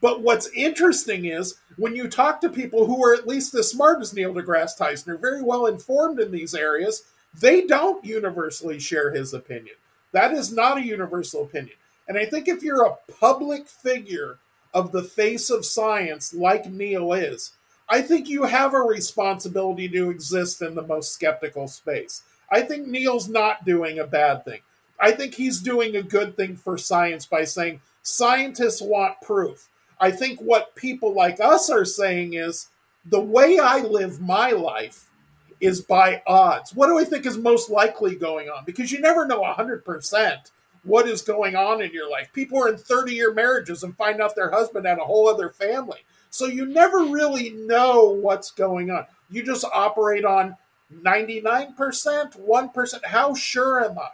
But what's interesting is when you talk to people who are at least as smart as Neil deGrasse Tyson, are very well informed in these areas, they don't universally share his opinion. That is not a universal opinion. And I think if you're a public figure of the face of science like Neil is, I think you have a responsibility to exist in the most skeptical space. I think Neil's not doing a bad thing. I think he's doing a good thing for science by saying scientists want proof. I think what people like us are saying is the way I live my life is by odds. What do I think is most likely going on? Because you never know 100% what is going on in your life. People are in 30 year marriages and find out their husband had a whole other family. So you never really know what's going on. You just operate on 99%, 1%. How sure am I?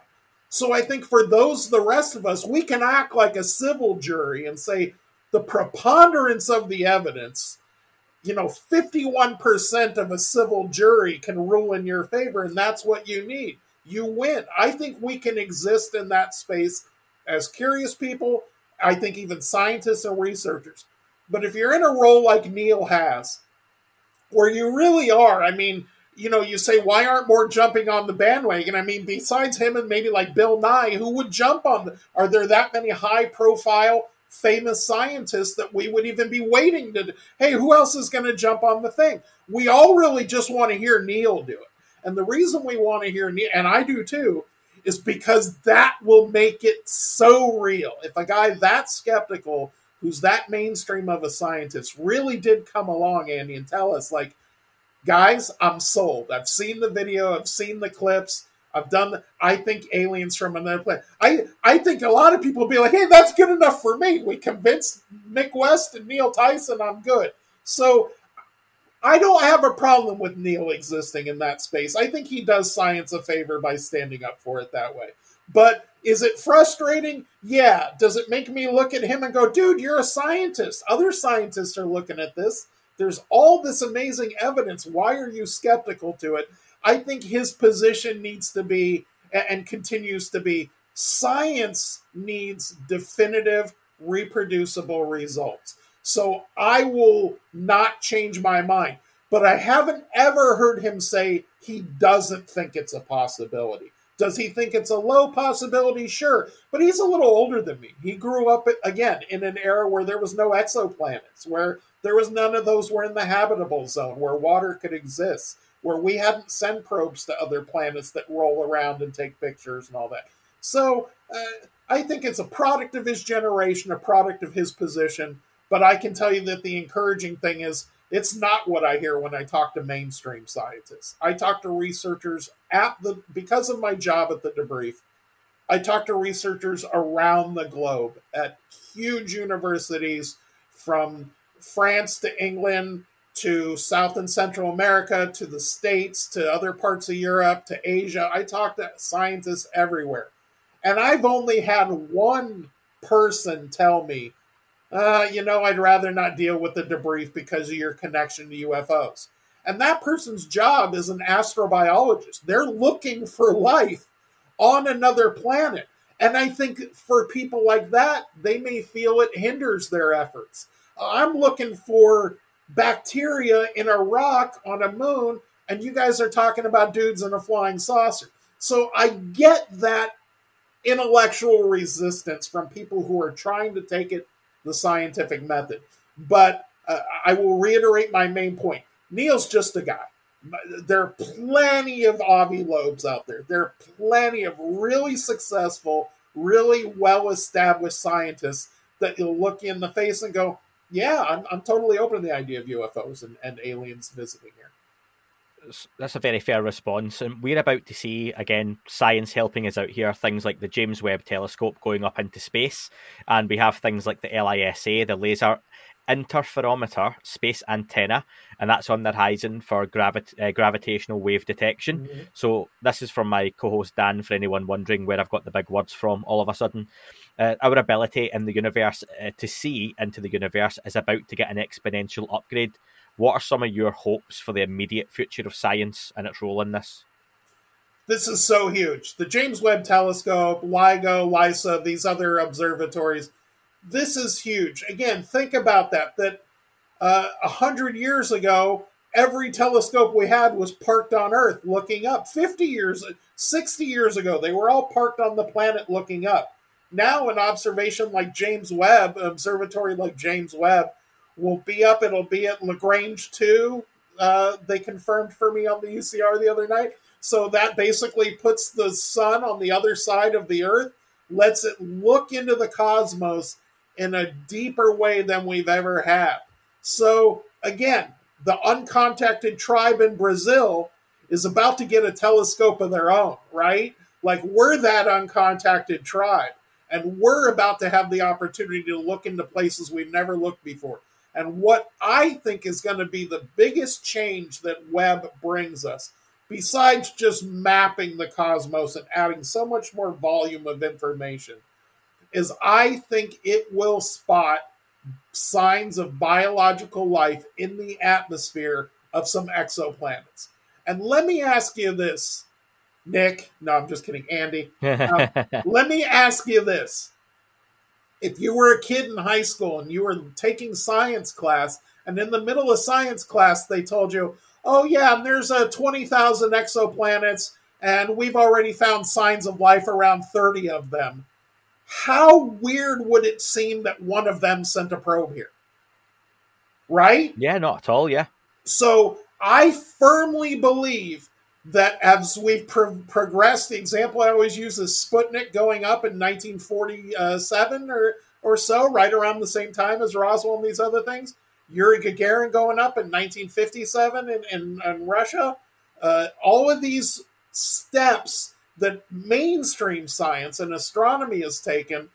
So I think for those, the rest of us, we can act like a civil jury and say the preponderance of the evidence, you know, 51% of a civil jury can rule in your favor, and that's what you need. You win. I think we can exist in that space as curious people. I think even scientists and researchers. But if you're in a role like Neil has, where you really are, I mean, you know, you say, why aren't more jumping on the bandwagon? I mean, besides him and maybe like Bill Nye, who would jump on the, are there that many high profile, famous scientists that we would even be waiting to, hey, who else is going to jump on the thing? We all really just want to hear Neil do it. And the reason we want to hear and I do too, is because that will make it so real. If a guy that skeptical, who's that mainstream of a scientist, really did come along, Andy, and tell us, like, guys, I'm sold. I've seen the video, I've seen the clips. I've done. I think aliens from another planet. I I think a lot of people will be like, "Hey, that's good enough for me." We convinced Mick West and Neil Tyson. I'm good. So I don't have a problem with Neil existing in that space. I think he does science a favor by standing up for it that way. But is it frustrating? Yeah. Does it make me look at him and go, dude, you're a scientist? Other scientists are looking at this. There's all this amazing evidence. Why are you skeptical to it? I think his position needs to be and continues to be science needs definitive, reproducible results. So I will not change my mind. But I haven't ever heard him say he doesn't think it's a possibility. Does he think it's a low possibility? Sure. But he's a little older than me. He grew up, again, in an era where there was no exoplanets, where there was none of those were in the habitable zone where water could exist, where we hadn't sent probes to other planets that roll around and take pictures and all that. So uh, I think it's a product of his generation, a product of his position. But I can tell you that the encouraging thing is it's not what I hear when I talk to mainstream scientists. I talk to researchers at the because of my job at the debrief. I talk to researchers around the globe at huge universities from France to England to South and Central America to the States to other parts of Europe to Asia. I talk to scientists everywhere. And I've only had one person tell me, uh, you know, I'd rather not deal with the debrief because of your connection to UFOs. And that person's job is an astrobiologist. They're looking for life on another planet. And I think for people like that, they may feel it hinders their efforts. I'm looking for bacteria in a rock on a moon, and you guys are talking about dudes in a flying saucer. So I get that intellectual resistance from people who are trying to take it the scientific method. But uh, I will reiterate my main point Neil's just a guy. There are plenty of Avi Loebs out there. There are plenty of really successful, really well established scientists that you'll look in the face and go, yeah, I'm, I'm totally open to the idea of UFOs and, and aliens visiting here that's a very fair response. And we're about to see again science helping us out here. Things like the James Webb Telescope going up into space, and we have things like the LISA, the Laser Interferometer Space Antenna, and that's on the horizon for gravi- uh, gravitational wave detection. Mm-hmm. So this is from my co-host Dan. For anyone wondering where I've got the big words from, all of a sudden. Uh, our ability in the universe uh, to see into the universe is about to get an exponential upgrade what are some of your hopes for the immediate future of science and its role in this? This is so huge. The James Webb Telescope, LIGO, LISA, these other observatories, this is huge. Again, think about that. That uh, a uh, hundred years ago, every telescope we had was parked on Earth looking up. 50 years, 60 years ago, they were all parked on the planet looking up. Now, an observation like James Webb, an observatory like James Webb, will be up. It'll be at Lagrange 2. Uh, they confirmed for me on the UCR the other night. So that basically puts the sun on the other side of the Earth, lets it look into the cosmos in a deeper way than we've ever had. So again, the uncontacted tribe in Brazil is about to get a telescope of their own, right? Like we're that uncontacted tribe, and we're about to have the opportunity to look into places we've never looked before. And what I think is going to be the biggest change that Webb brings us, besides just mapping the cosmos and adding so much more volume of information, is I think it will spot signs of biological life in the atmosphere of some exoplanets. And let me ask you this, Nick. No, I'm just kidding, Andy. Um, let me ask you this if you were a kid in high school and you were taking science class, and in the middle of science class they told you, "Oh yeah, and there's a uh, twenty thousand exoplanets, and we've already found signs of life around thirty of them," how weird would it seem that one of them sent a probe here? Right? Yeah, not at all. Yeah. So I firmly believe that as we've pro- progressed, the example I always use is Sputnik going up in 1947 or, or so, right around the same time as Roswell and these other things. Yuri Gagarin going up in 1957 in, in, in Russia. Uh, all of these steps that mainstream science and astronomy has taken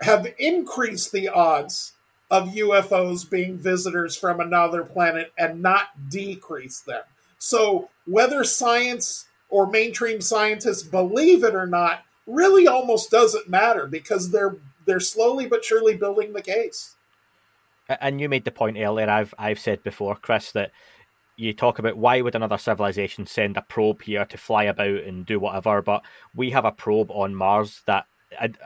have increased the odds of UFOs being visitors from another planet and not decreased them. So whether science or mainstream scientists believe it or not really almost doesn't matter because they're they're slowly but surely building the case. And you made the point earlier. I've I've said before, Chris, that you talk about why would another civilization send a probe here to fly about and do whatever, but we have a probe on Mars that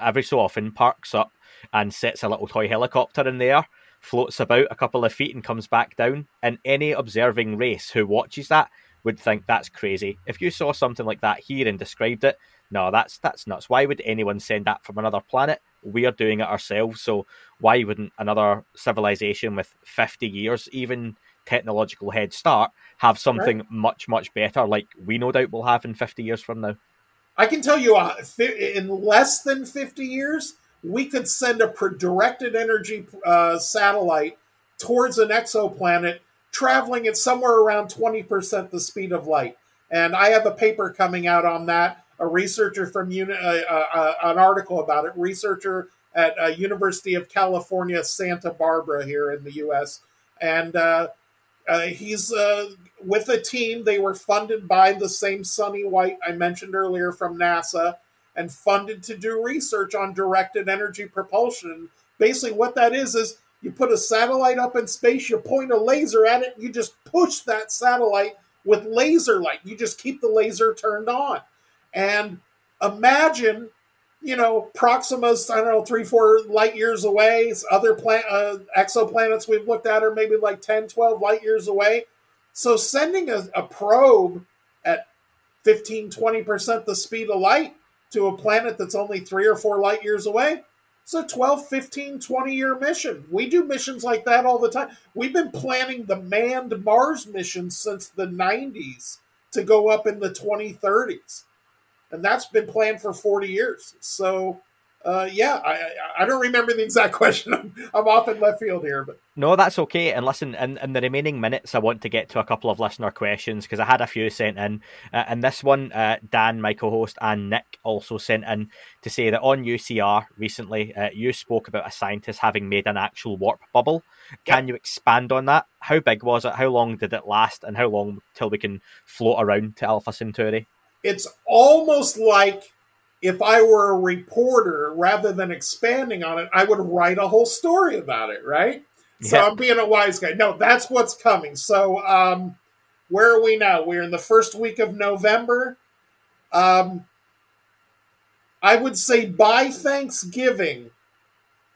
every so often parks up and sets a little toy helicopter in there floats about a couple of feet and comes back down. And any observing race who watches that would think that's crazy. If you saw something like that here and described it, no, that's that's nuts. Why would anyone send that from another planet? We are doing it ourselves. So why wouldn't another civilization with fifty years, even technological head start, have something right. much much better, like we no doubt will have in fifty years from now? I can tell you, uh, in less than fifty years, we could send a directed energy uh, satellite towards an exoplanet traveling at somewhere around 20% the speed of light. And I have a paper coming out on that. A researcher from uh, uh, uh, an article about it. Researcher at uh, University of California, Santa Barbara, here in the U.S. And uh, uh, he's with a team. They were funded by the same Sonny White I mentioned earlier from NASA and funded to do research on directed energy propulsion. Basically, what that is is you put a satellite up in space, you point a laser at it, you just push that satellite with laser light. You just keep the laser turned on. And imagine, you know, Proxima's, I don't know, three, four light years away. Other plan- uh, exoplanets we've looked at are maybe like 10, 12 light years away. So sending a, a probe at 15, 20% the speed of light to a planet that's only three or four light years away, It's a 12, 15, 20 year mission. We do missions like that all the time. We've been planning the manned Mars mission since the 90s to go up in the 2030s. And that's been planned for 40 years. So uh, yeah, I, I don't remember the exact question. I'm, I'm off in left field here, but no, that's okay. And listen, in, in the remaining minutes, I want to get to a couple of listener questions because I had a few sent in. Uh, and this one, uh, Dan, my co-host, and Nick also sent in to say that on UCR recently, uh, you spoke about a scientist having made an actual warp bubble. Can you expand on that? How big was it? How long did it last? And how long till we can float around to Alpha Centauri? It's almost like if I were a reporter, rather than expanding on it, I would write a whole story about it, right? Yeah. So I'm being a wise guy. No, that's what's coming. So um, where are we now? We're in the first week of November. Um, I would say by Thanksgiving,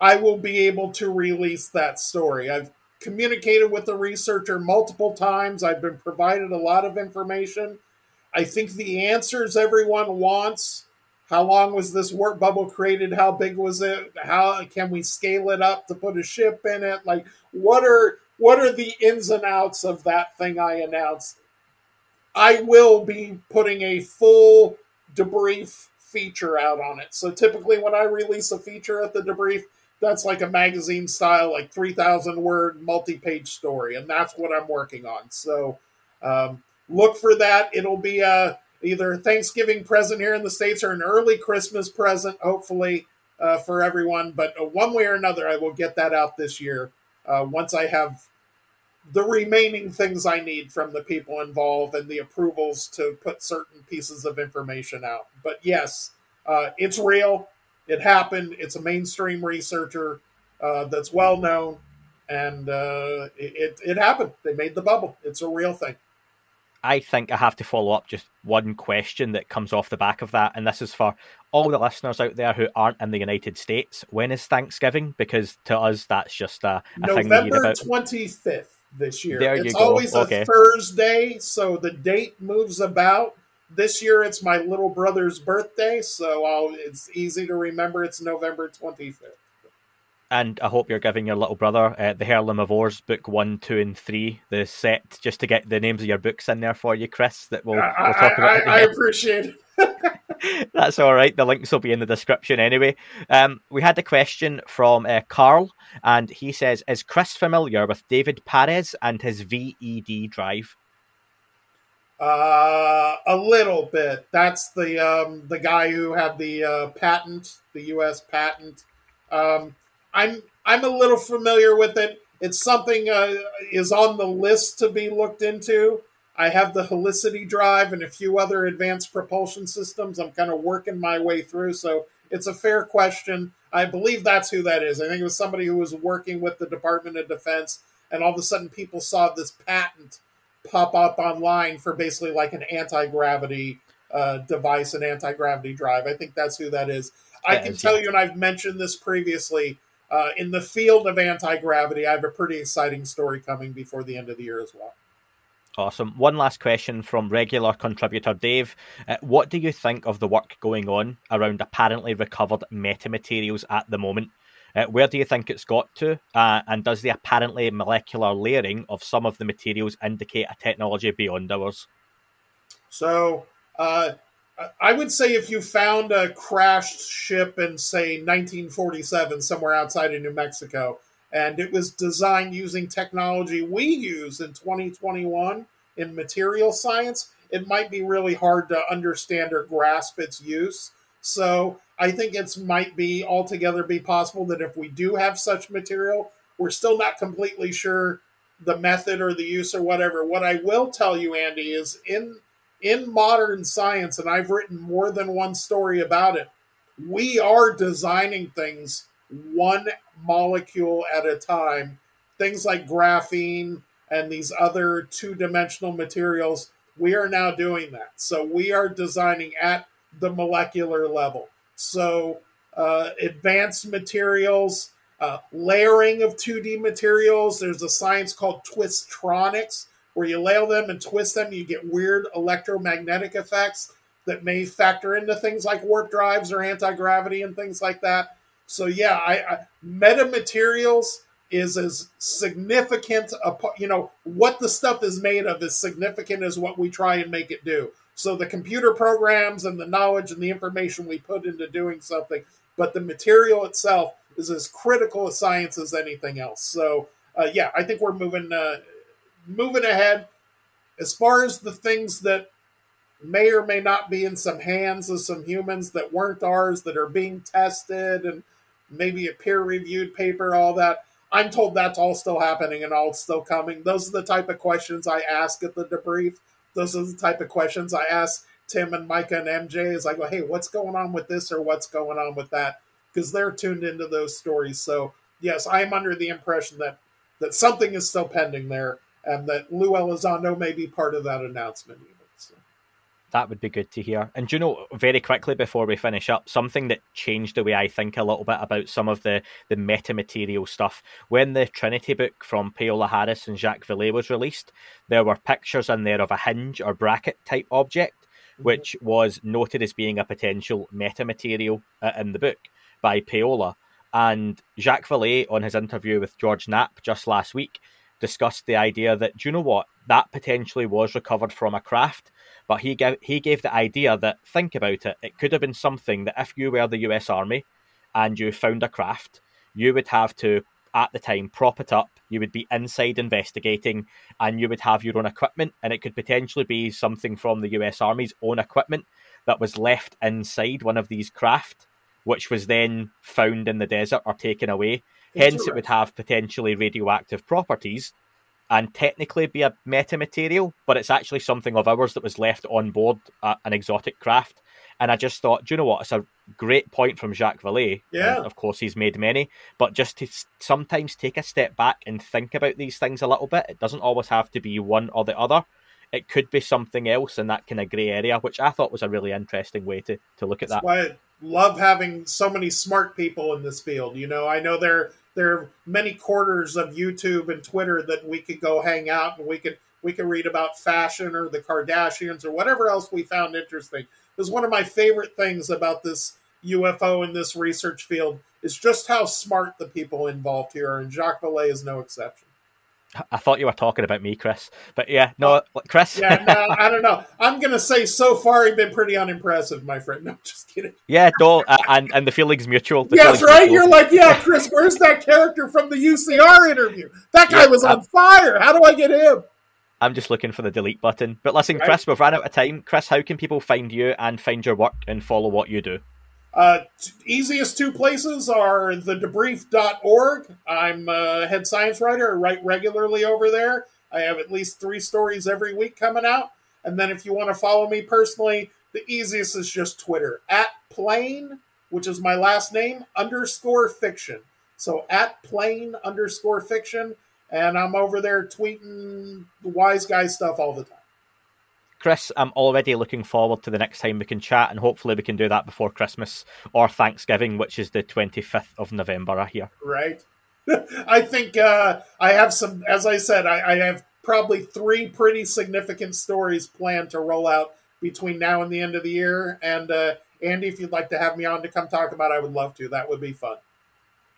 I will be able to release that story. I've communicated with the researcher multiple times. I've been provided a lot of information. I think the answers everyone wants how long was this warp bubble created? How big was it? How can we scale it up to put a ship in it? Like what are what are the ins and outs of that thing I announced? I will be putting a full debrief feature out on it. So typically when I release a feature at the debrief, that's like a magazine style, like 3,000 word multi page story. And that's what I'm working on. So um, look for that. It'll be a either a Thanksgiving present here in the States or an early Christmas present, hopefully, uh, for everyone. But uh, one way or another, I will get that out this year uh, once I have the remaining things I need from the people involved and the approvals to put certain pieces of information out. But yes, uh, it's real. It happened. It's a mainstream researcher uh, that's well known, and uh, it, it happened. They made the bubble. It's a real thing. I think I have to follow up just one question that comes off the back of that, and this is for all the listeners out there who aren't in the United States. When is Thanksgiving? Because to us, that's just a, a November twenty fifth this year. There it's you go. always okay. a Thursday, so the date moves about. This year, it's my little brother's birthday, so I'll, it's easy to remember. It's November twenty fifth and I hope you're giving your little brother uh, the Heirloom of Ors book one, two, and three, the set, just to get the names of your books in there for you, Chris. That we'll, I, we'll talk about. I, I appreciate it. That's all right. The links will be in the description anyway. Um, we had a question from uh, Carl, and he says, "Is Chris familiar with David Perez and his VED drive?" Uh, a little bit. That's the um, the guy who had the uh, patent, the U.S. patent. Um, I'm I'm a little familiar with it. It's something uh, is on the list to be looked into. I have the Helicity drive and a few other advanced propulsion systems. I'm kind of working my way through, so it's a fair question. I believe that's who that is. I think it was somebody who was working with the Department of Defense, and all of a sudden people saw this patent pop up online for basically like an anti gravity uh, device, an anti gravity drive. I think that's who that is. I can tell you, and I've mentioned this previously uh, in the field of anti gravity, I have a pretty exciting story coming before the end of the year as well. Awesome. One last question from regular contributor Dave. Uh, what do you think of the work going on around apparently recovered metamaterials at the moment? Uh, where do you think it's got to? Uh, and does the apparently molecular layering of some of the materials indicate a technology beyond ours? So, uh, I would say if you found a crashed ship in, say, 1947 somewhere outside of New Mexico, and it was designed using technology we use in 2021 in material science, it might be really hard to understand or grasp its use. So I think it might be altogether be possible that if we do have such material, we're still not completely sure the method or the use or whatever. What I will tell you, Andy, is in in modern science, and I've written more than one story about it, we are designing things one molecule at a time. Things like graphene and these other two dimensional materials, we are now doing that. So we are designing at the molecular level. So uh, advanced materials, uh, layering of 2D materials. There's a science called twistronics, where you layer them and twist them, you get weird electromagnetic effects that may factor into things like warp drives or anti gravity and things like that. So yeah, I, I metamaterials is as significant a you know what the stuff is made of is significant as what we try and make it do. So the computer programs and the knowledge and the information we put into doing something, but the material itself is as critical a science as anything else. So uh, yeah, I think we're moving uh, moving ahead. As far as the things that may or may not be in some hands of some humans that weren't ours that are being tested and maybe a peer reviewed paper, all that. I'm told that's all still happening and all still coming. Those are the type of questions I ask at the debrief. Those are the type of questions I ask Tim and Micah and MJ as I go, hey, what's going on with this or what's going on with that? Because they're tuned into those stories. So yes, I'm under the impression that that something is still pending there and that Lou Elizondo may be part of that announcement. That would be good to hear. And do you know, very quickly before we finish up, something that changed the way I think a little bit about some of the, the metamaterial stuff. When the Trinity book from Paola Harris and Jacques Vallée was released, there were pictures in there of a hinge or bracket type object, mm-hmm. which was noted as being a potential metamaterial uh, in the book by Paola. And Jacques Vallée, on his interview with George Knapp just last week, discussed the idea that, do you know what? That potentially was recovered from a craft but he gave he gave the idea that think about it, it could have been something that if you were the U.S. Army and you found a craft, you would have to at the time prop it up. You would be inside investigating, and you would have your own equipment, and it could potentially be something from the U.S. Army's own equipment that was left inside one of these craft, which was then found in the desert or taken away. Hence, it would have potentially radioactive properties and technically be a metamaterial, but it's actually something of ours that was left on board an exotic craft. And I just thought, do you know what? It's a great point from Jacques Vallée. Yeah. And of course, he's made many, but just to sometimes take a step back and think about these things a little bit. It doesn't always have to be one or the other. It could be something else in that kind of grey area, which I thought was a really interesting way to, to look at That's that. Why I love having so many smart people in this field. You know, I know there there are many quarters of YouTube and Twitter that we could go hang out and we could we could read about fashion or the Kardashians or whatever else we found interesting. It was one of my favorite things about this UFO and this research field is just how smart the people involved here are, and Jacques Vallée is no exception. I thought you were talking about me, Chris. But yeah, no, Chris. yeah, no, I don't know. I'm gonna say so far you've been pretty unimpressive, my friend. No, just kidding. Yeah, no, uh, and and the feeling's mutual. The yes, right. Mutual. You're like, yeah, Chris. Where's that character from the UCR interview? That guy yeah, was I'm, on fire. How do I get him? I'm just looking for the delete button. But listen, right. Chris, we've run out of time. Chris, how can people find you and find your work and follow what you do? Uh, t- easiest two places are thedebrief.org. I'm a head science writer. I write regularly over there. I have at least three stories every week coming out. And then if you want to follow me personally, the easiest is just Twitter at plain, which is my last name, underscore fiction. So at plain underscore fiction. And I'm over there tweeting the wise guy stuff all the time. Chris, I'm already looking forward to the next time we can chat, and hopefully we can do that before Christmas or Thanksgiving, which is the 25th of November. I hear. Right. I think uh, I have some, as I said, I, I have probably three pretty significant stories planned to roll out between now and the end of the year. And uh, Andy, if you'd like to have me on to come talk about, I would love to. That would be fun.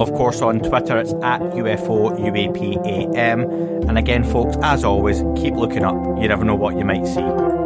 of course, on Twitter, it's at UFO UAPAM. And again, folks, as always, keep looking up. You never know what you might see.